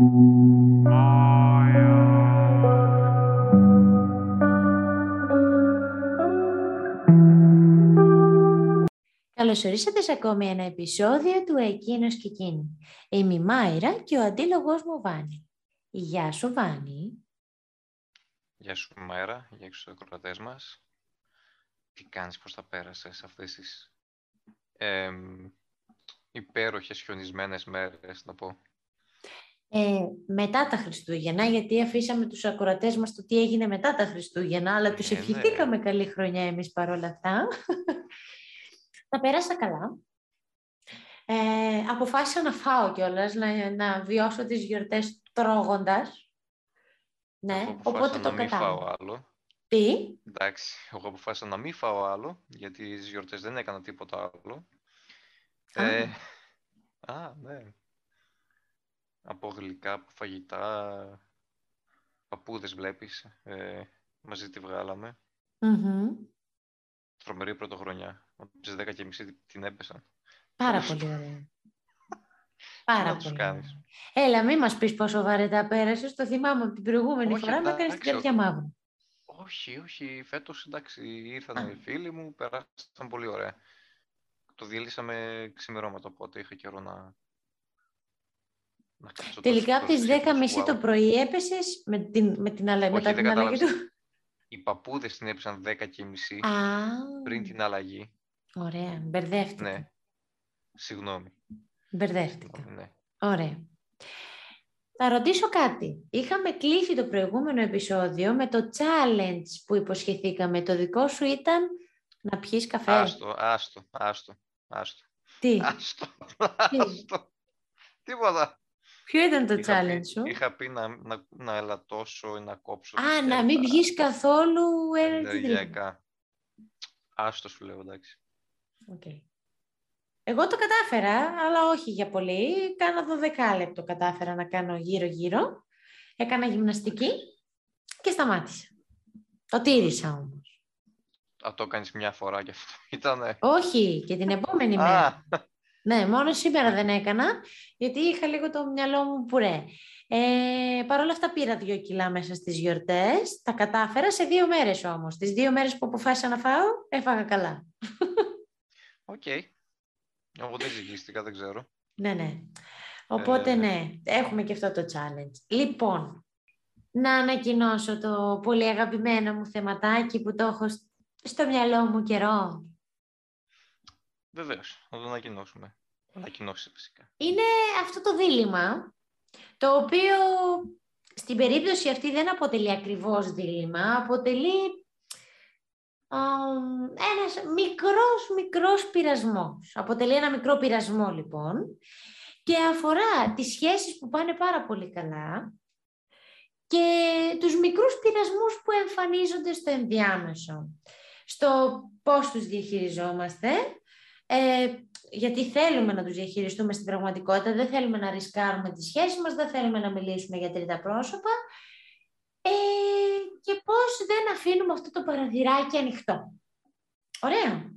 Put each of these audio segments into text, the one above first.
Καλώς ορίσατε σε ακόμη ένα επεισόδιο του Εκείνος και Εκείνη. Είμαι η Μάιρα και ο αντίλογος μου Βάνη. Γεια σου Βάνη. Γεια σου Μάιρα, γεια σου ακροατές μας. Τι κάνεις, πώς θα πέρασες αυτές τις ε, υπέροχες χιονισμένες μέρες, να πω. Ε, μετά τα Χριστούγεννα, γιατί αφήσαμε τους ακροατές μας το τι έγινε μετά τα Χριστούγεννα, αλλά τους Ε, ναι. ευχηθήκαμε καλή χρονιά εμείς παρόλα αυτά. τα πέρασα καλά. Ε, αποφάσισα να φάω κιόλας, να, να βιώσω τις γιορτές τρώγοντας. Ναι, Εγώ οπότε αποφάσισα το να μην φάω κατάλαβα. άλλο. Τι; Εντάξει, εγώ αποφάσισα να μην φάω άλλο, γιατί τις γιορτές δεν έκανα τίποτα άλλο. Α. Ε, α, ναι. Από γλυκά, από φαγητά, παππούδες βλέπεις, ε, μαζί τη βγάλαμε. Μμμ. Τρομερή πρωτοχρονιά. Από τις 10.30 την έπεσαν. Πάρα πολύ ωραία. Πάρα να τους πολύ κάνεις; ωραία. Έλα, μην μας πεις πόσο βαρετά πέρασες. Το θυμάμαι από την προηγούμενη Όχι, φορά, με έκανες την εντάξει, καρδιά μαύρη. Όχι, όχι. Φέτος, εντάξει, ήρθαν Α. οι φίλοι μου, περάσαν πολύ ωραία. Το διέλυσαμε ξημερώματα, οπότε είχα καιρό να... να κάτσω Τελικά τόσο από τις στο 10.30 σπίτι, το wow. πρωί έπεσες με την, με την αλλα... Όχι, μετά δεν την αλλαγή του; κατάλαβες. Οι παππούδες την έπεσαν 10 και μισή Α, πριν την αλλαγή. ωραία. Μπερδεύτηκα. Ναι. Συγγνώμη. Μπερδεύτηκα. Συγγνώμη, ναι. Ωραία. Θα ρωτήσω κάτι. Είχαμε κλείσει το προηγούμενο επεισόδιο με το challenge που υποσχεθήκαμε. Το δικό σου ήταν να πιείς καφέ. Άστο, άστο, άστο, άστο. Τι, Άστο, άστο. Τίποτα. Ποιο ήταν το Είχα challenge πει, σου; είχα πει να, να, να ελαττώσω ή να κόψω. τα Α, να μην πιείς καθόλου energy drink. ενεργειακά. Άστο σου λέω, εντάξει. Οκ. Εγώ το κατάφερα, αλλά όχι για πολύ. Κάνα 12 λεπτό κατάφερα να κάνω γύρω-γύρω. Έκανα γυμναστική και σταμάτησα. Το τήρησα όμως. Α, το κάνεις μια φορά και αυτό ήτανε. Όχι, και την επόμενη μέρα. Α, Ναι, μόνο σήμερα δεν έκανα, γιατί είχα λίγο το μυαλό μου πουρέ. Ε, Παρ' όλα αυτά πήρα δύο κιλά μέσα στις γιορτές. Τα κατάφερα σε δύο μέρες όμως. Τις δύο μέρες που αποφάσισα να φάω, έφαγα καλά. οκ. Εγώ δεν ζυγίστηκα, δεν ξέρω. Ναι, ναι. Οπότε Ε. ναι, έχουμε και αυτό το challenge. Λοιπόν, να ανακοινώσω το πολύ αγαπημένο μου θεματάκι που το έχω σ- στο μυαλό μου καιρό. Βεβαίως, να το ανακοινώσουμε. Ανακοινώσει φυσικά. Είναι αυτό το δίλημα, το οποίο στην περίπτωση αυτή δεν αποτελεί ακριβώς δίλημα, αποτελεί α, ένας μικρός, μικρός πειρασμός. Αποτελεί ένα μικρό πειρασμό λοιπόν και αφορά τις σχέσεις που πάνε πάρα πολύ καλά και τους μικρούς πειρασμούς που εμφανίζονται στο ενδιάμεσο. Στο πώς τους διαχειριζόμαστε, ε, γιατί θέλουμε να τους διαχειριστούμε στην πραγματικότητα, δεν θέλουμε να ρισκάρουμε τη σχέση μας, δεν θέλουμε να μιλήσουμε για τρίτα πρόσωπα ε, και πώς δεν αφήνουμε αυτό το παραθυράκι ανοιχτό. Ωραία.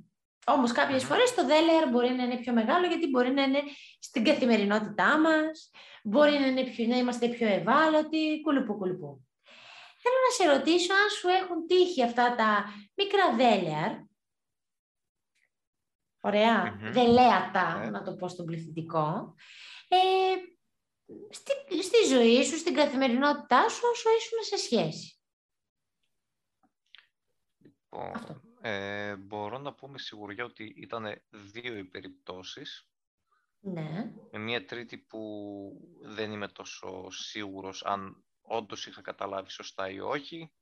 Όμως κάποιες Μμμ. φορές το δέλεαρ μπορεί να είναι πιο μεγάλο γιατί μπορεί να είναι στην καθημερινότητά μας, μπορεί να, είναι πιο, να είμαστε πιο ευάλωτοι, κουλουπού κουλουπού. Θέλω να σε ρωτήσω αν σου έχουν τύχει αυτά τα μικρά δέλεαρ, ωραία, Μμμ. δελέατα, Ναι. να το πω στον πληθυντικό, ε, στη, στη ζωή σου, στην καθημερινότητά σου, όσο ήσουν σε σχέση. Λοιπόν, Αυτό. ε, μπορώ να πω με σιγουριά ότι ήταν δύο οι περιπτώσεις. Ναι. Με μία τρίτη που δεν είμαι τόσο σίγουρος αν όντως είχα καταλάβει σωστά ή όχι.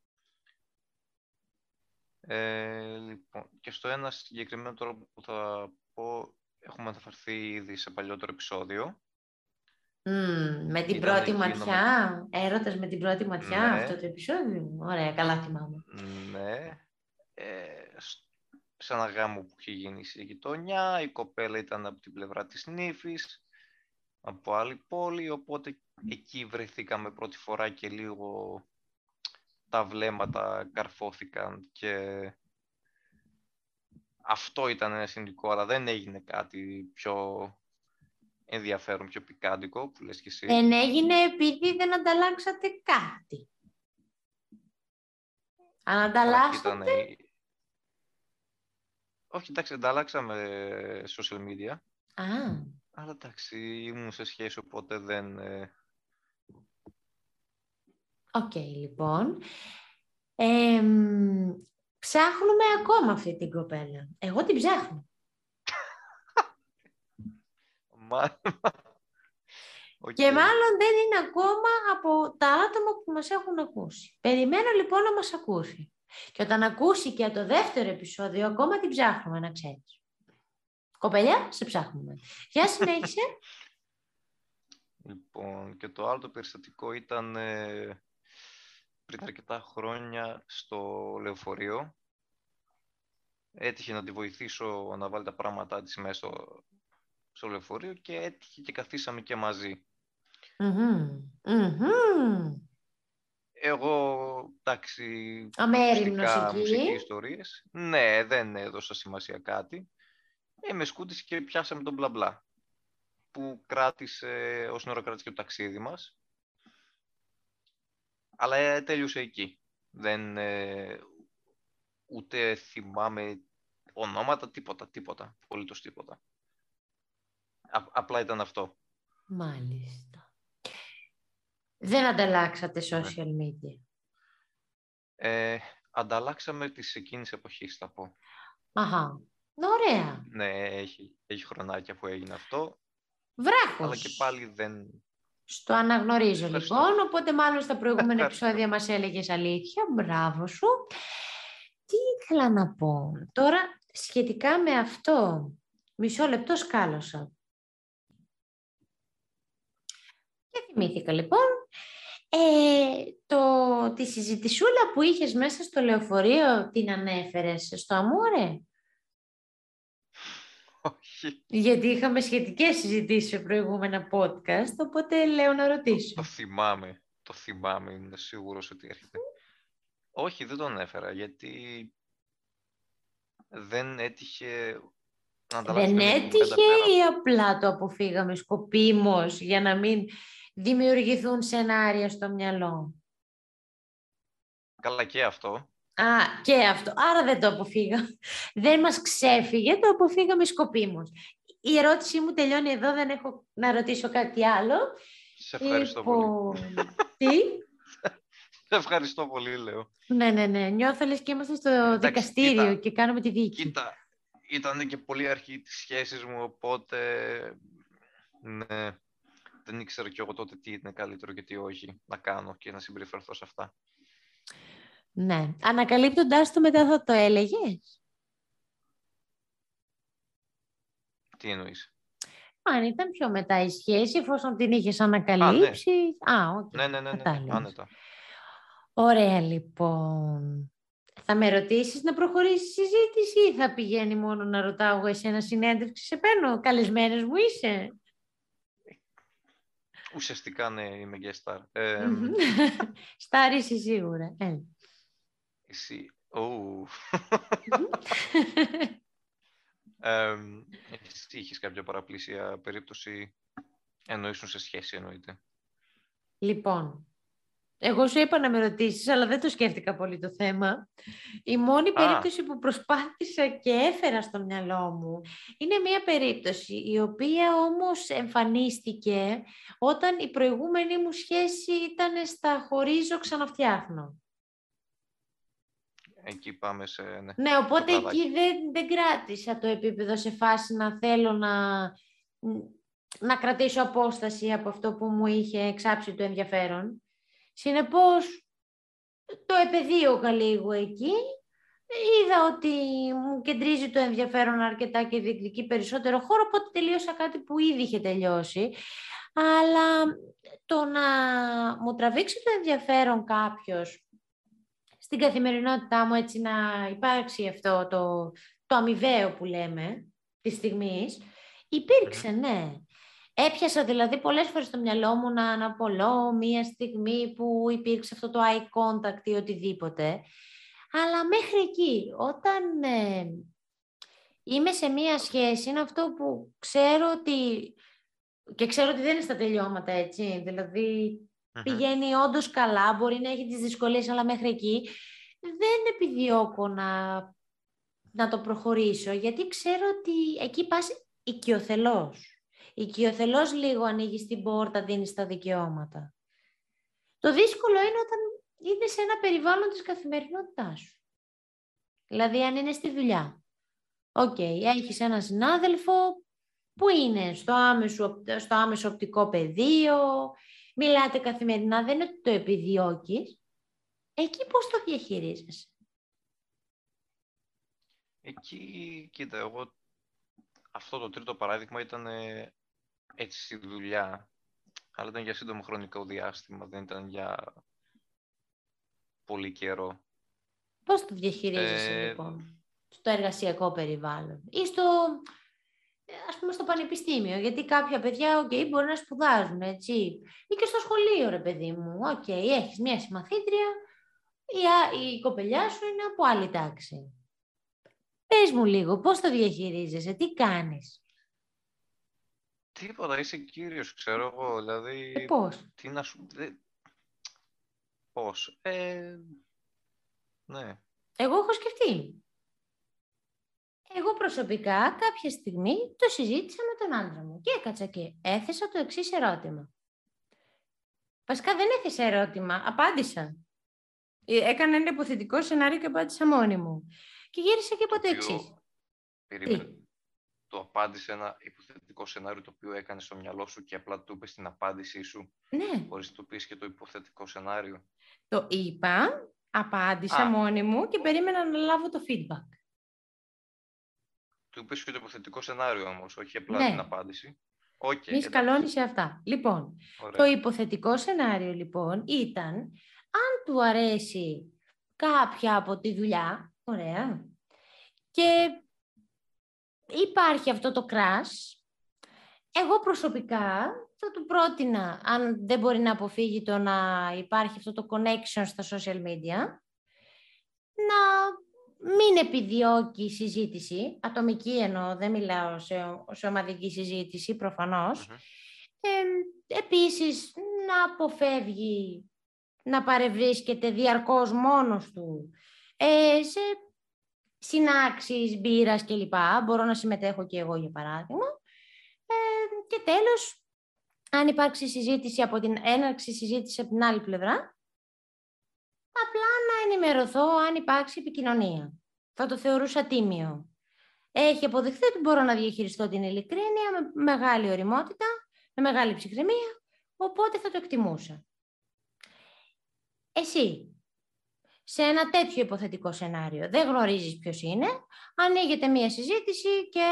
Ε, λοιπόν, και στο ένα συγκεκριμένο τώρα που θα πω, έχουμε αναφερθεί ήδη σε παλιότερο επεισόδιο. Μμμ, με την Ήταν πρώτη εκείνο με- ματιά, έρωτας με την πρώτη ματιά Ναι. αυτό το επεισόδιο; Ωραία, καλά θυμάμαι. Ναι. Ε, σ- σε ένα γάμο που είχε γίνει στη γειτονιά, η κοπέλα ήταν από την πλευρά της νύφης, από άλλη πόλη, οπότε εκεί βρεθήκαμε πρώτη φορά και λίγο τα βλέμματα καρφώθηκαν και αυτό ήταν ένα σημαντικό, αλλά δεν έγινε κάτι πιο ενδιαφέρον, πιο πικάντικο που λες και εσύ. Εν έγινε επειδή δεν ανταλλάξατε κάτι. Αν ανταλλάσσατε... Όχι, εντάξει, ανταλλάξαμε social media. Α. Αλλά εντάξει, ήμουν σε σχέση, οπότε δεν... Ε, Οκ, λοιπόν. ψάχνουμε ακόμα αυτή την κοπέλα. Εγώ την ψάχνω. Και μάλλον δεν είναι ακόμα από τα άτομα που μας έχουν ακούσει. Περιμένω λοιπόν να μας ακούσει. Και όταν ακούσει και το δεύτερο επεισόδιο, ακόμα την ψάχνουμε, να ξέρεις. Κοπελιά, σε ψάχνουμε. Για συνέχισε. Λοιπόν, και το άλλο το περιστατικό ήταν ε, πριν αρκετά χρόνια στο λεωφορείο. Έτυχε να τη βοηθήσω να βάλει τα πράγματά της μέσα στο, στο λεωφορείο και έτυχε και καθίσαμε και μαζί. Εγώ, εντάξει, Αμέριμνος εκεί. ιστορίες. Ναι, δεν έδωσα σημασία κάτι. Ε, με σκούτησε και πιάσαμε τον μπλα μπλα. Που κράτησε, ως ώρα κράτησε και το ταξίδι μας. Αλλά ε, τέλειωσε εκεί. Δεν, ε, ούτε θυμάμαι ονόματα, τίποτα, τίποτα. Απολύτως τίποτα. απλά ήταν αυτό. Μάλιστα. Δεν ανταλλάξατε ναι. social media. Ε, ανταλλάξαμε τις εκείνης εποχής, θα πω. Αχα. Ωραία. Ναι, έχει, έχει χρονάκια που έγινε αυτό. Βράχος. Αλλά και πάλι δεν... Στο αναγνωρίζω λοιπόν, οπότε μάλλον στα προηγούμενα επεισόδια μας έλεγες αλήθεια. Μπράβο σου. Τι ήθελα να πω. Τώρα, σχετικά με αυτό, μισό λεπτό σκάλωσα. Και θυμήθηκα λοιπόν ε, το, τη συζητησούλα που είχες μέσα στο λεωφορείο την ανέφερες στο Αμόρε. Όχι. Γιατί είχαμε σχετικές συζητήσεις σε προηγούμενα podcast, οπότε λέω να ρωτήσω. Το, θυμάμαι. Το θυμάμαι, είμαι σίγουρος ότι έρχεται. Όχι, δεν τον έφερα, γιατί δεν έτυχε να Δεν έτυχε ή απλά το αποφύγαμε σκοπίμως για να μην δημιουργηθούν σενάρια στο μυαλό; Καλά και αυτό. Α, και αυτό. Άρα δεν το αποφύγα. Δεν μας ξέφυγε, το αποφύγαμε σκοπίμως. Η ερώτησή μου τελειώνει εδώ, δεν έχω να ρωτήσω κάτι άλλο. Σε ευχαριστώ πολύ. Λοιπόν, τι; Σε ευχαριστώ πολύ, λέω. Ναι, ναι, ναι. Νιώθω λες και είμαστε στο δικαστήριο και κάνουμε τη δίκη. Κοίτα, ήταν και πολύ αρχή της σχέσης μου, οπότε ναι, δεν ήξερα κι εγώ τότε τι είναι καλύτερο και τι όχι να κάνω και να συμπεριφερθώ σε αυτά. Ναι. Ανακαλύπτοντάς το μετά θα το έλεγες. Τι εννοείς; Αν ήταν πιο μετά η σχέση, εφόσον την είχες ανακαλύψει. Α, ναι. ναι, ναι, ναι, ναι, άνετα. Ωραία, λοιπόν. Θα με ρωτήσεις να προχωρήσει η συζήτηση ή θα πηγαίνει μόνο να ρωτάω εγώ εσένα συνέντευξης σε παίρνω. Καλεσμένες μου είσαι. Ουσιαστικά ναι, είμαι και star. Στάρ είσαι σίγουρα. Ε. Εσύ. Oh. εσύ είχες κάποια παραπλήσια περίπτωση εννοήσουν σε σχέση εννοείται. Λοιπόν, εγώ σου είπα να με ρωτήσεις, αλλά δεν το σκέφτηκα πολύ το θέμα. Η μόνη περίπτωση που προσπάθησα και έφερα στο μυαλό μου είναι μια περίπτωση η οποία όμως εμφανίστηκε όταν η προηγούμενη μου σχέση ήταν στα χωρίζω ξαναφτιάχνω. Εκεί πάμε σε... Ναι, ναι οπότε εκεί δεν, δεν κράτησα το επίπεδο σε φάση να θέλω να, να κρατήσω απόσταση από αυτό που μου είχε εξάψει το ενδιαφέρον. Συνεπώς, το επαιδείωκα λίγο εκεί. Είδα ότι μου κεντρίζει το ενδιαφέρον αρκετά και διεκδικεί περισσότερο χώρο, οπότε τελείωσα κάτι που ήδη είχε τελειώσει. Αλλά το να μου τραβήξει το ενδιαφέρον κάποιος στην καθημερινότητά μου, έτσι να υπάρξει αυτό το, το αμοιβαίο που λέμε, της στιγμής, υπήρξε, ναι. Έπιασα δηλαδή πολλές φορές στο μυαλό μου να αναπολώ μία στιγμή που υπήρξε αυτό το eye contact ή οτιδήποτε. Αλλά μέχρι εκεί, όταν ε, είμαι σε μία σχέση, είναι αυτό που ξέρω ότι και ξέρω ότι δεν είναι στα τελειώματα έτσι, δηλαδή πηγαίνει όντως καλά, μπορεί να έχει τις δυσκολίες, αλλά μέχρι εκεί δεν επιδιώκω να, να το προχωρήσω, γιατί ξέρω ότι εκεί πας οικειοθελώς. Οικειοθελώς λίγο ανοίγεις την πόρτα, δίνεις τα δικαιώματα. Το δύσκολο είναι όταν είναι σε ένα περιβάλλον της καθημερινότητάς σου. Δηλαδή αν είναι στη δουλειά. Okay, okay, έχεις έναν συνάδελφο που είναι στο άμεσο, στο άμεσο οπτικό πεδίο, μιλάτε καθημερινά, δεν είναι ότι το επιδιώκεις. Εκεί πώς το διαχειρίζεσαι; Εκεί, κοίτα, εγώ αυτό το τρίτο παράδειγμα ήταν ε, έτσι στη δουλειά, αλλά ήταν για σύντομο χρονικό διάστημα, δεν ήταν για πολύ καιρό. Πώς το διαχειρίζεσαι ε... λοιπόν στο εργασιακό περιβάλλον ή στο, ας πούμε στο πανεπιστήμιο, γιατί κάποια παιδιά okay, μπορεί να σπουδάζουν, έτσι. Ή και στο σχολείο, ρε παιδί μου. Okay, okay, έχεις μια συμμαθήτρια, η, η κοπελιά σου είναι από άλλη τάξη. Πες μου λίγο, πώς το διαχειρίζεσαι, τι κάνεις; Τίποτα, είσαι κύριος, ξέρω εγώ, δηλαδή... Ε, πώς; Τι να σου... Πώς. Ε... Ναι. Εγώ έχω σκεφτεί. Εγώ προσωπικά κάποια στιγμή το συζήτησα με τον άντρα μου και έκατσα και έθεσα το εξής ερώτημα. Βασικά δεν έθεσα ερώτημα, απάντησα. Ε, έκανα ένα υποθετικό σενάριο και απάντησα μόνη μου. Και γύρισα και είπα το εξής. Περίμενε. Το απάντησε ένα υποθετικό σενάριο το οποίο έκανες στο μυαλό σου και απλά του είπες την απάντησή σου. Ναι. Χωρίς να του πεις και το υποθετικό σενάριο. Το είπα, απάντησα μόνη μου και περίμενα να λάβω το feedback. Του είπες και το υποθετικό σενάριο όμως, όχι απλά ναι. την απάντηση. Okay, Μη σκαλώνεις σε αυτά. Λοιπόν, το υποθετικό σενάριο λοιπόν ήταν αν του αρέσει κάποια από τη δουλειά, ωραία, και υπάρχει αυτό το crash, εγώ προσωπικά θα του πρότεινα, αν δεν μπορεί να αποφύγει το να υπάρχει αυτό το connection στα social media, να μην επιδιώκει συζήτηση, ατομική εννοώ, δεν μιλάω σε, σε ομαδική συζήτηση Ε, επίσης, να αποφεύγει να παρευρίσκεται διαρκώς μόνος του ε, σε συνάξεις, μπύρας κλπ. Μπορώ να συμμετέχω και εγώ για παράδειγμα. Ε, και τέλος, αν υπάρξει συζήτηση από την έναρξη συζήτηση από την άλλη πλευρά, απλά να ενημερωθώ αν υπάρξει επικοινωνία. Θα το θεωρούσα τίμιο. Έχει αποδειχθεί ότι μπορώ να διαχειριστώ την ειλικρίνεια με μεγάλη οριμότητα, με μεγάλη ψυχραιμία, οπότε θα το εκτιμούσα. Εσύ, σε ένα τέτοιο υποθετικό σενάριο, δεν γνωρίζεις ποιος είναι, ανοίγεται μία συζήτηση και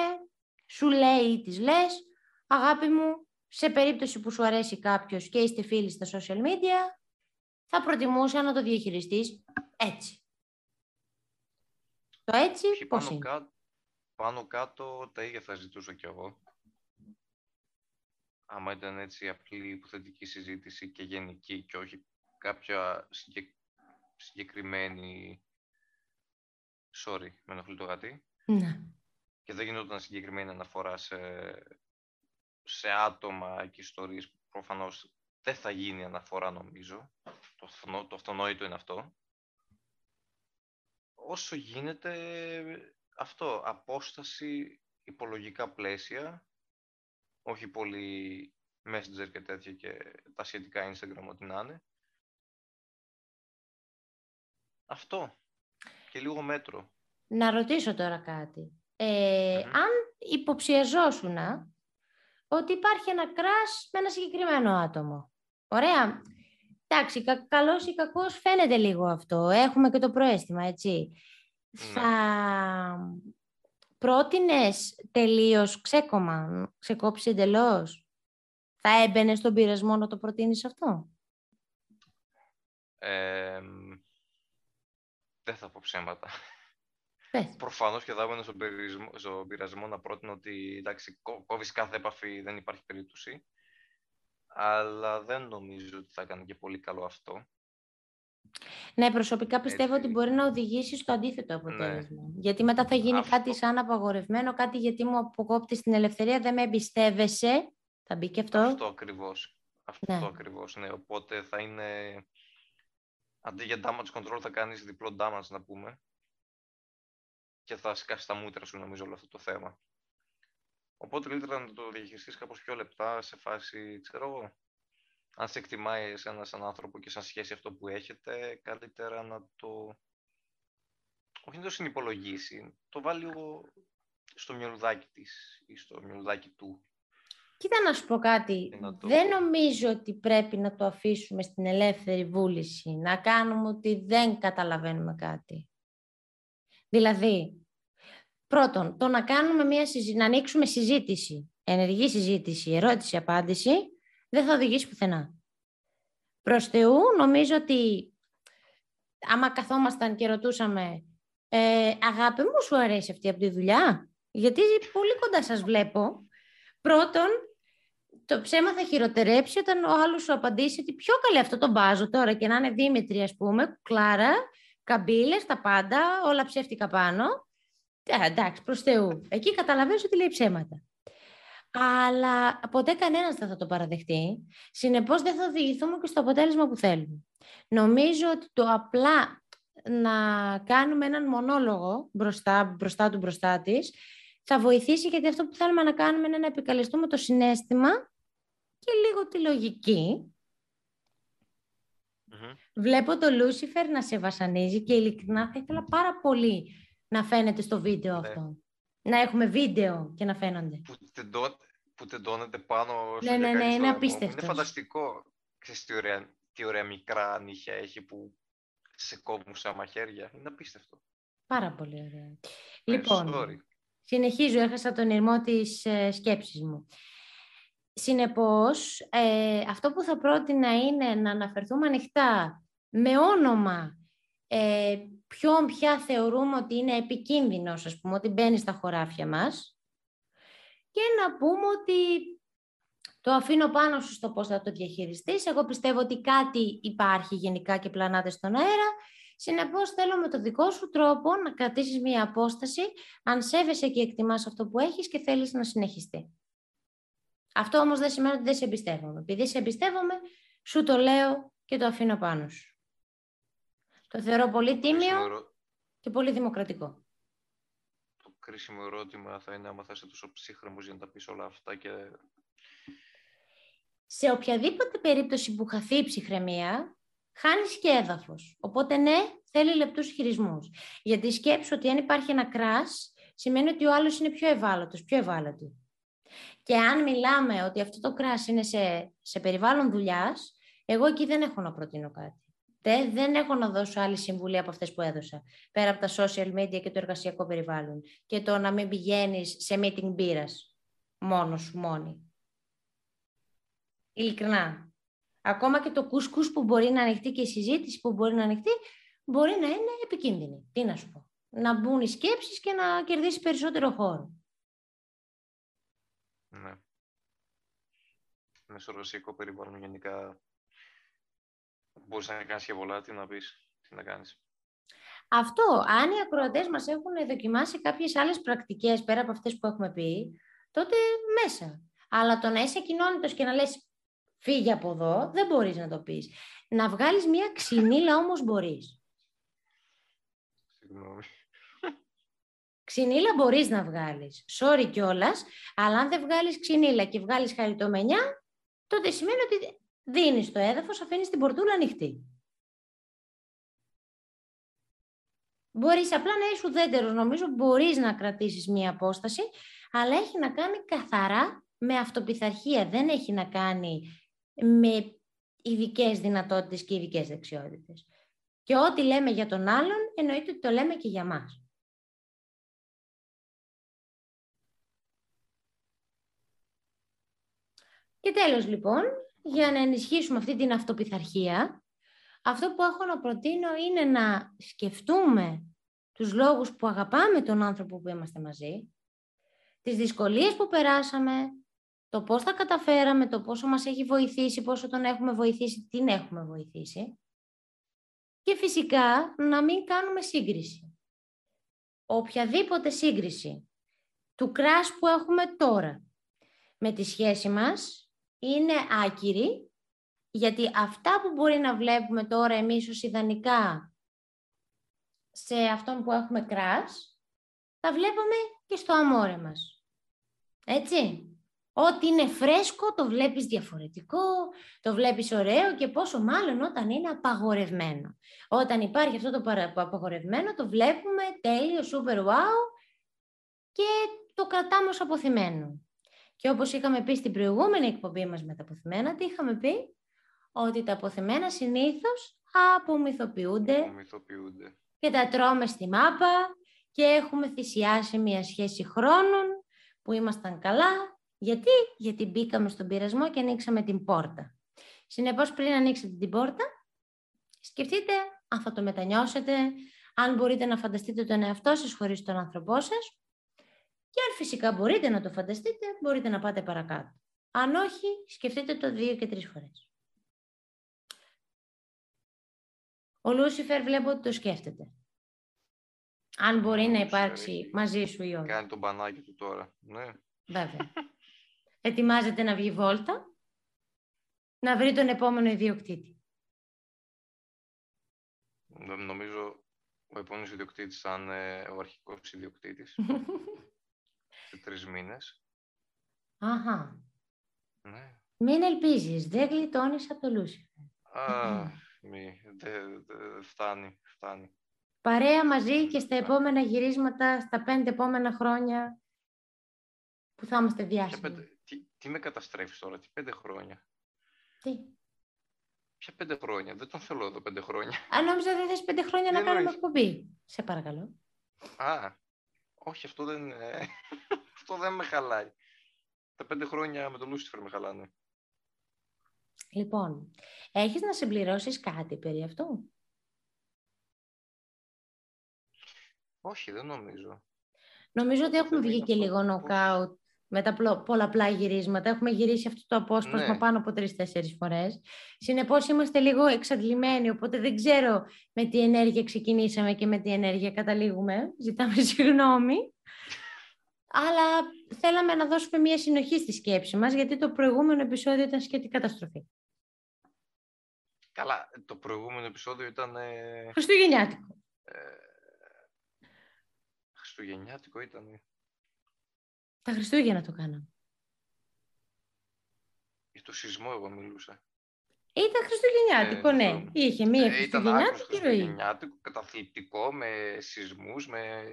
σου λέει ή της λες, αγάπη μου, σε περίπτωση που σου αρέσει κάποιος και είστε φίλοι στα social media, θα προτιμούσα να το διαχειριστείς έτσι. Το έτσι πώς πάνω είναι; πάνω κάτω τα ίδια θα ζητούσα κι εγώ. Άμα ήταν έτσι απλή υποθετική συζήτηση και γενική και όχι κάποια συγκεκριμένη... Sorry, με ενοχλεί το γατί. Ναι. Και δεν γινόταν συγκεκριμένη αναφορά σε, σε άτομα και ιστορίες. Προφανώς δεν θα γίνει αναφορά νομίζω. Το, αυθονό, το αυτονόητο είναι αυτό. Όσο γίνεται αυτό, απόσταση, υπολογικά πλαίσια, όχι πολύ Messenger και τέτοια και τα σχετικά Instagram ό,τι να είναι. Αυτό. Και λίγο μέτρο. Να ρωτήσω τώρα κάτι. Ε, Αν υποψιαζόσουν ότι υπάρχει ένα κράς με ένα συγκεκριμένο άτομο. Ωραία. Εντάξει, κα, καλός ή κακός φαίνεται λίγο αυτό. Έχουμε και το προέστημα, έτσι. Ναι. Θα πρότεινες τελείως ξέκομα, ξεκόψεις εντελώς; Θα έμπαινε στον πειρασμό να το προτείνεις αυτό; Ε, δεν θα πω ψέματα. Προφανώς και θα έμενα στον πειρασμό, να πρότεινω ότι εντάξει, κόβεις κάθε έπαφη, δεν υπάρχει περίπτωση. Αλλά δεν νομίζω ότι θα έκανε και πολύ καλό αυτό. Ναι, προσωπικά πιστεύω ότι μπορεί να οδηγήσει στο αντίθετο ναι. αποτέλεσμα. Γιατί μετά θα γίνει κάτι σαν απαγορευμένο, κάτι γιατί μου αποκόπτει την ελευθερία, δεν με εμπιστεύεσαι. Θα μπει και αυτό. Αυτό ακριβώς. Αυτό Ναι. ακριβώς, ναι. Οπότε θα είναι... Αντί για damage control θα κάνεις διπλό damage, να πούμε. Και θα σκάσει τα μούτρα σου, νομίζω, όλο αυτό το θέμα. Οπότε καλύτερα να το διαχειριστείς κάπως πιο λεπτά, σε φάση, ξέρω εγώ, αν σε εκτιμάει εσένα σαν άνθρωπο και σαν σχέση αυτό που έχετε, καλύτερα να το... Όχι να το συνυπολογίσει, το βάλει λίγο στο μυαλουδάκι της ή στο μυαλουδάκι του. Κοίτα να σου πω κάτι. Τι να το Δεν πω. νομίζω ότι πρέπει να το αφήσουμε στην ελεύθερη βούληση, να κάνουμε ότι δεν καταλαβαίνουμε κάτι. Δηλαδή, πρώτον, το να κάνουμε μια συζή... να ανοίξουμε συζήτηση, ενεργή συζήτηση, ερώτηση-απάντηση, δεν θα οδηγήσει πουθενά. Προς Θεού, νομίζω ότι άμα καθόμασταν και ρωτούσαμε ε, αγάπη μου, σου αρέσει αυτή από τη δουλειά, γιατί πολύ κοντά σας βλέπω. Πρώτον, το ψέμα θα χειροτερέψει όταν ο άλλος σου απαντήσει ότι πιο καλή αυτό το μπάζω τώρα και να είναι Δήμητρη, ας πούμε, κουκλάρα, καμπύλες, τα πάντα, όλα ψεύτικα πάνω. Ε, εντάξει, προς Θεού. Εκεί καταλαβαίνεις ότι λέει ψέματα. Αλλά ποτέ κανένας δεν θα το παραδεχτεί. Συνεπώς δεν θα οδηγηθούμε και στο αποτέλεσμα που θέλουμε. Νομίζω ότι το απλά να κάνουμε έναν μονόλογο μπροστά, μπροστά του μπροστά της θα βοηθήσει γιατί αυτό που θέλουμε να κάνουμε είναι να επικαλεστούμε το συνέστημα και λίγο τη λογική. Μμμ. Βλέπω το Λούσιφερ να σε βασανίζει και ειλικρινά θα ήθελα πάρα πολύ να φαίνεται στο βίντεο Ναι. αυτό. Να έχουμε βίντεο και να φαίνονται. που, τεντώ, που τεντώνεται πάνω Ναι, ναι, ναι, είναι απίστευτος. Είναι φανταστικό. Ξέρεις τι ωραία, τι ωραία μικρά νύχια έχει που σε κόβουν σαν μαχαίρια. Είναι απίστευτο. Πάρα πολύ ωραία. Ναι, Λοιπόν, sorry. συνεχίζω, έχασα τον ηρμό της ε, σκέψης μου. Συνεπώς, ε, αυτό που θα πρότεινα είναι να αναφερθούμε ανοιχτά με όνομα ε, ποιον πια θεωρούμε ότι είναι επικίνδυνος, ας πούμε, ότι μπαίνει στα χωράφια μας και να πούμε ότι το αφήνω πάνω σου στο πώς θα το διαχειριστείς. Εγώ πιστεύω ότι κάτι υπάρχει γενικά και πλανάται στον αέρα. Συνεπώς θέλω με το δικό σου τρόπο να κρατήσεις μία απόσταση αν σέβεσαι και εκτιμάς αυτό που έχεις και θέλεις να συνεχιστεί. Αυτό όμως δεν σημαίνει ότι δεν σε εμπιστεύομαι. Επειδή σε εμπιστεύομαι, σου το λέω και το αφήνω πάνω σου. Το θεωρώ πολύ Κρίσιμο τίμιο ερώ- και πολύ δημοκρατικό. Το κρίσιμο ερώτημα θα είναι άμα θα είσαι τόσο ψύχρεμος για να τα πεις όλα αυτά και Σε οποιαδήποτε περίπτωση που χαθεί η ψυχραιμία, χάνεις και έδαφος. Οπότε ναι, θέλει λεπτούς χειρισμούς. Γιατί σκέψου ότι αν υπάρχει ένα κράς, σημαίνει ότι ο άλλος είναι πιο ευάλωτος, πιο ευάλωτη. Και αν μιλάμε ότι αυτό το κράς είναι σε, σε περιβάλλον δουλειάς, εγώ εκεί δεν έχω να προτείνω κάτι. Δεν, δεν έχω να δώσω άλλη συμβουλή από αυτές που έδωσα. Πέρα από τα social media και το εργασιακό περιβάλλον. Και το να μην πηγαίνεις σε meeting μπύρας. Μόνος σου, μόνη. Ειλικρινά. Ακόμα και το κουσκούς που μπορεί να ανοιχτεί και η συζήτηση που μπορεί να ανοιχτεί, μπορεί να είναι επικίνδυνη. Τι να σου πω. Να μπουν οι σκέψεις και να κερδίσει περισσότερο χώρο. ναι. Μέσα στο ρωσικό περιβάλλον γενικά μπορείς να κάνεις και πολλά, τι να πεις, τι να κάνεις. Αυτό, αν οι ακροατές μας έχουν δοκιμάσει κάποιες άλλες πρακτικές πέρα από αυτές που έχουμε πει, τότε μέσα. Αλλά το να είσαι κοινότητος και να λες φύγε από εδώ, δεν μπορείς να το πεις. Να βγάλεις μια ξυνήλα όμως μπορείς. Συγγνώμη. Ξυνήλα μπορείς να βγάλεις. Sorry κιόλας, αλλά αν δεν βγάλεις ξυνήλα και βγάλεις χαριτομενιά, τότε σημαίνει ότι δίνεις το έδαφος, αφήνεις την πορτούλα ανοιχτή. Μπορείς απλά να είσαι ουδέτερος, νομίζω μπορείς να κρατήσεις μία απόσταση, αλλά έχει να κάνει καθαρά με αυτοπιθαρχία. Δεν έχει να κάνει με ειδικές δυνατότητες και ειδικές δεξιότητες. Και ό,τι λέμε για τον άλλον, εννοείται ότι το λέμε και για μας. Και τέλος λοιπόν, για να ενισχύσουμε αυτή την αυτοπιθαρχία, αυτό που έχω να προτείνω είναι να σκεφτούμε τους λόγους που αγαπάμε τον άνθρωπο που είμαστε μαζί, τις δυσκολίες που περάσαμε, το πώς τα καταφέραμε, το πόσο μας έχει βοηθήσει, πόσο τον έχουμε βοηθήσει, την έχουμε βοηθήσει. Και φυσικά να μην κάνουμε σύγκριση. Οποιαδήποτε σύγκριση του κράς που έχουμε τώρα με τη σχέση μας είναι άκυρη, γιατί αυτά που μπορεί να βλέπουμε τώρα εμείς ως ιδανικά σε αυτόν που έχουμε κράς, τα βλέπουμε και στο αμόρε μας. Έτσι. Ό,τι είναι φρέσκο το βλέπεις διαφορετικό, το βλέπεις ωραίο και πόσο μάλλον όταν είναι απαγορευμένο. Όταν υπάρχει αυτό το απαγορευμένο το βλέπουμε τέλειο, super wow και το κρατάμε ως αποθυμένο. Και όπως είχαμε πει στην προηγούμενη εκπομπή μας με τα αποθυμένα, τι είχαμε πει; Ότι τα αποθυμένα συνήθως απομυθοποιούνται, Απομυθοποιούνται. και τα τρώμε στη μάπα και έχουμε θυσιάσει μια σχέση χρόνων που ήμασταν καλά. Γιατί; Γιατί μπήκαμε στον πειρασμό και ανοίξαμε την πόρτα. Συνεπώς πριν ανοίξετε την πόρτα, σκεφτείτε αν θα το μετανιώσετε, αν μπορείτε να φανταστείτε τον εαυτό σας χωρίς τον άνθρωπό σας και αν φυσικά μπορείτε να το φανταστείτε, μπορείτε να πάτε παρακάτω. Αν όχι, σκεφτείτε το δύο και τρεις φορές. Ο Λούσιφερ βλέπω ότι το σκέφτεται. Αν μπορεί να Λούσιφερ υπάρξει έχει- μαζί σου ή όχι. Κάνει τον μπανάκι του τώρα. Ναι. Βέβαια. Ετοιμάζεται να βγει βόλτα, να βρει τον επόμενο ιδιοκτήτη. Νο- Νομίζω ο επόμενος ιδιοκτήτης θα είναι ο αρχικός ιδιοκτήτης σε τρεις μήνες. Αχα. Ναι. Μην ελπίζεις, δεν γλιτώνεις από το Λούσιφερ. Α, μη, δεν δε, φτάνει, φτάνει. Παρέα μαζί και στα επόμενα γυρίσματα, στα πέντε επόμενα χρόνια που θα είμαστε Ποια διάσημοι. πέντε, τι, τι με καταστρέφεις τώρα, τι πέντε χρόνια; Τι; Ποια πέντε χρόνια, δεν τον θέλω εδώ πέντε χρόνια. Αν νόμιζα δεν θες πέντε χρόνια Τι να κάνουμε εννοείς; εκπομπή. Σε παρακαλώ. Α, όχι, αυτό δεν, ε, αυτό δεν με χαλάει. Τα πέντε χρόνια με τον Λούσιφερ με χαλάνε. Λοιπόν, έχεις να συμπληρώσεις κάτι περί αυτού; Όχι, δεν νομίζω. Νομίζω ότι Αυτό έχουμε δεν βγει είναι και αυτό. λίγο Πώς- νοκάουτ με τα πλο- πολλαπλά γυρίσματα. Έχουμε γυρίσει αυτό το απόσπασμα Ναι. πάνω από τρει-τέσσερι φορές. Συνεπώς είμαστε λίγο εξαντλημένοι, οπότε δεν ξέρω με τι ενέργεια ξεκινήσαμε και με τι ενέργεια καταλήγουμε. Ζητάμε συγγνώμη. Αλλά θέλαμε να δώσουμε μια συνοχή στη σκέψη μας, γιατί το προηγούμενο επεισόδιο ήταν σχετική καταστροφή. Καλά, το προηγούμενο επεισόδιο ήταν ε, Χριστουγεννιάτικο. ε, χριστουγεννιάτικο ήταν. Τα Χριστούγεννα το κάναμε. Για το σεισμό εγώ μιλούσα. Ήταν Χριστουγεννιάτικο, Ε, ναι. αυτό. Είχε μία Ε, ήταν άκρως Χριστουγεννιάτικη ροή. χριστουγεννιάτικο, καταθλιπτικό, με σεισμούς, με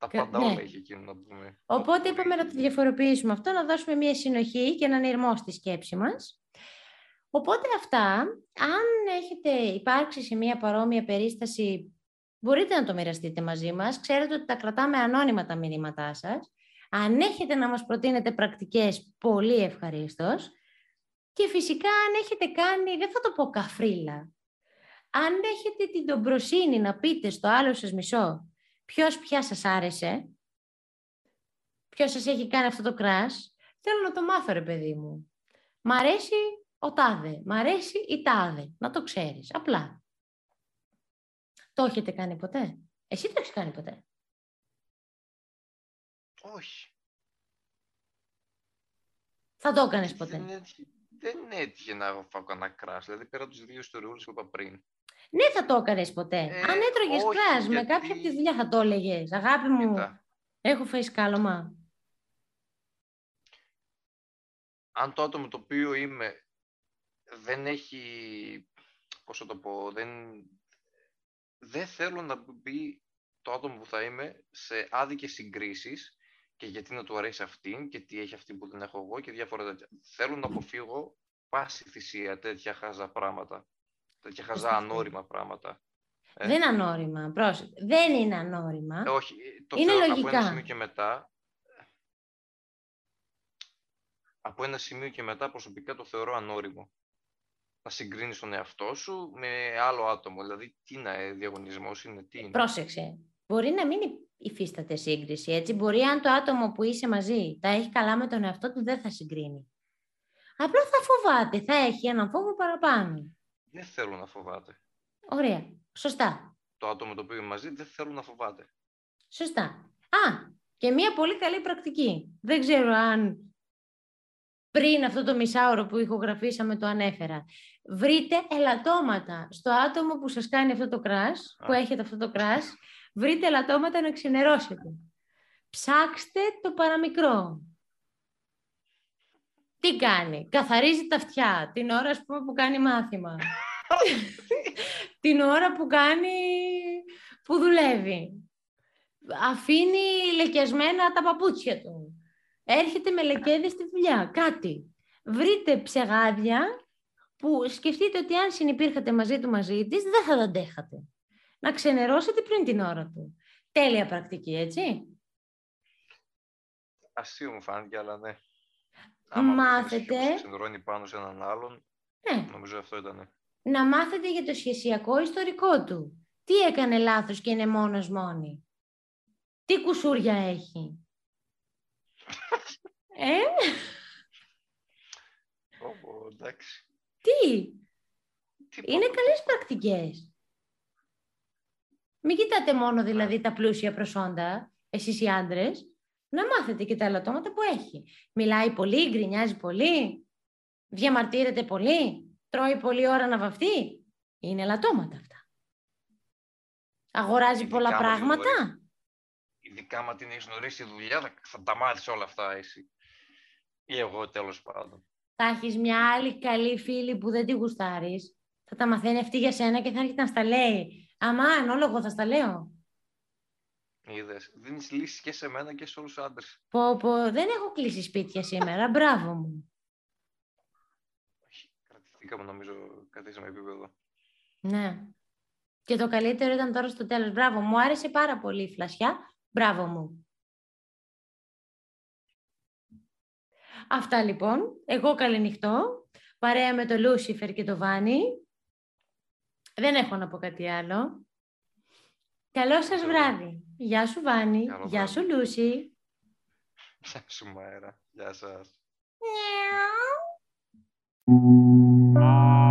τα Κα- πάντα ναι. όλα είχε εκείνο να πούμε. Οπότε είπαμε να το διαφοροποιήσουμε αυτό, να δώσουμε μια συνοχή και έναν ηρμό στη σκέψη μας. Οπότε αυτά, αν έχετε υπάρξει σε μια παρόμοια περίσταση, μπορείτε να το μοιραστείτε μαζί μας. Ξέρετε ότι τα κρατάμε ανώνυμα τα μηνύματά σας. Αν έχετε να μας προτείνετε πρακτικές, πολύ ευχαρίστως. Και φυσικά αν έχετε κάνει, δεν θα το πω καφρίλα, αν έχετε την τομπροσύνη να πείτε στο άλλο σας μισό ποιος πια σας άρεσε, ποιος σας έχει κάνει αυτό το κράς, θέλω να το μάθω ρε παιδί μου. Μ' αρέσει ο τάδε, μ' αρέσει η τάδε, να το ξέρεις, απλά. Το έχετε κάνει ποτέ; Εσύ το έχεις κάνει ποτέ; Όχι. Θα το έκανες ποτέ; Δεν έτυχε, δεν έτυχε να φάω κανένα κράς. Δηλαδή πέρα από τις δύο ιστοριούλες που είπα πριν. Ναι, θα το έκανες ποτέ. Ε, Αν έτρωγες όχι, κράς με γιατί- κάποια από τη δουλειά θα το έλεγες. Αγάπη μου, Κοίτα, έχω φάει σκάλωμα. αν το άτομο το οποίο είμαι δεν έχει, πώς θα το πω, δεν, δεν θέλω να μπει το άτομο που θα είμαι σε άδικες συγκρίσεις και γιατί να του αρέσει αυτήν και τι έχει αυτή που δεν έχω εγώ και διάφορα τέτοια. Θέλω να αποφύγω πάση θυσία τέτοια χαζά πράγματα. Τέτοια χαζά Αισθητή. ανώριμα πράγματα. Ε; Δεν είναι ανώριμα, πρόσεχε. Δεν είναι ανώριμα. Ε, όχι, ε, το Είναι θεωρώ από λογικά. ένα σημείο και μετά. Από ένα σημείο και μετά προσωπικά το θεωρώ ανώριμο. Να συγκρίνεις τον εαυτό σου με άλλο άτομο. Δηλαδή, τι είναι ε, διαγωνισμός είναι, τι είναι; Πρόσεξε. Μπορεί να μην υφίσταται σύγκριση, έτσι. Μπορεί αν το άτομο που είσαι μαζί τα έχει καλά με τον εαυτό του, δεν θα συγκρίνει. Απλά θα φοβάται, θα έχει έναν φόβο παραπάνω. Δεν θέλω να φοβάται. Ωραία. Σωστά. Το άτομο το οποίο είμαι μαζί δεν θέλω να φοβάται. Σωστά. Α, και μία πολύ καλή πρακτική. Δεν ξέρω αν πριν αυτό το μισάωρο που ηχογραφήσαμε το ανέφερα. Βρείτε ελαττώματα στο άτομο που σας κάνει αυτό το κράς, που έχετε αυτό το κράς, βρείτε ελαττώματα να ξενερώσετε. Ψάξτε το παραμικρό. Τι κάνει, καθαρίζει τα αυτιά την ώρα ας πούμε, που κάνει μάθημα. την ώρα που κάνει, που δουλεύει. Αφήνει λεκιασμένα τα παπούτσια του. Έρχεται με λεκέδες στη δουλειά, κάτι. Βρείτε ψεγάδια που σκεφτείτε ότι αν συνεπήρχατε μαζί του μαζί της, δεν θα τα αντέχατε. Να ξενερώσετε πριν την ώρα του. Τέλεια πρακτική, έτσι. Αστείο μου φάνηκε, αλλά ναι. Άμα μάθετε... Ξενερώνει πάνω σε έναν άλλον, ναι. νομίζω αυτό ήταν. Να μάθετε για το σχεσιακό ιστορικό του. Τι έκανε λάθος και είναι μόνος μόνη; Τι κουσούρια έχει; ε; Ω, εντάξει. Τι; Είναι καλές πρακτικές. Μην κοιτάτε μόνο δηλαδή τα πλούσια προσόντα, εσείς οι άντρες, να μάθετε και τα ελαττώματα που έχει. Μιλάει πολύ, γκρινιάζει πολύ, διαμαρτύρεται πολύ, τρώει πολλή ώρα να βαφτεί. Είναι ελαττώματα αυτά. Αγοράζει πολλά πράγματα. Ειδικά μα την έχεις γνωρίσει δουλειά, θα, θα τα μάθεις όλα αυτά εσύ. Ή εγώ τέλος πάντων. Θα έχεις μια άλλη καλή φίλη που δεν τη γουστάρεις. Θα τα μαθαίνει αυτή για σένα και θα έρχεται να στα λέει. Αμάν, όλο εγώ θα στα λέω. Είδες, δίνεις λύσεις και σε μένα και σε όλους τους άντρες. Πω, πω, δεν έχω κλείσει σπίτια σήμερα, μπράβο μου. Κρατηθήκαμε νομίζω, καθίσαμε επίπεδο. Ναι. Και το καλύτερο ήταν τώρα στο τέλος. Μπράβο, μου άρεσε πάρα πολύ η φλασιά. Μπράβο μου. Αυτά λοιπόν. Εγώ καληνυχτώ. Παρέα με το Λούσιφερ και το Βάνι. Δεν έχω να πω κάτι άλλο. Καλό σας βράδυ. Γεια σου Βάνι. Γεια σου Λούση. Γεια σου Μαέρα. Γεια σας. Thank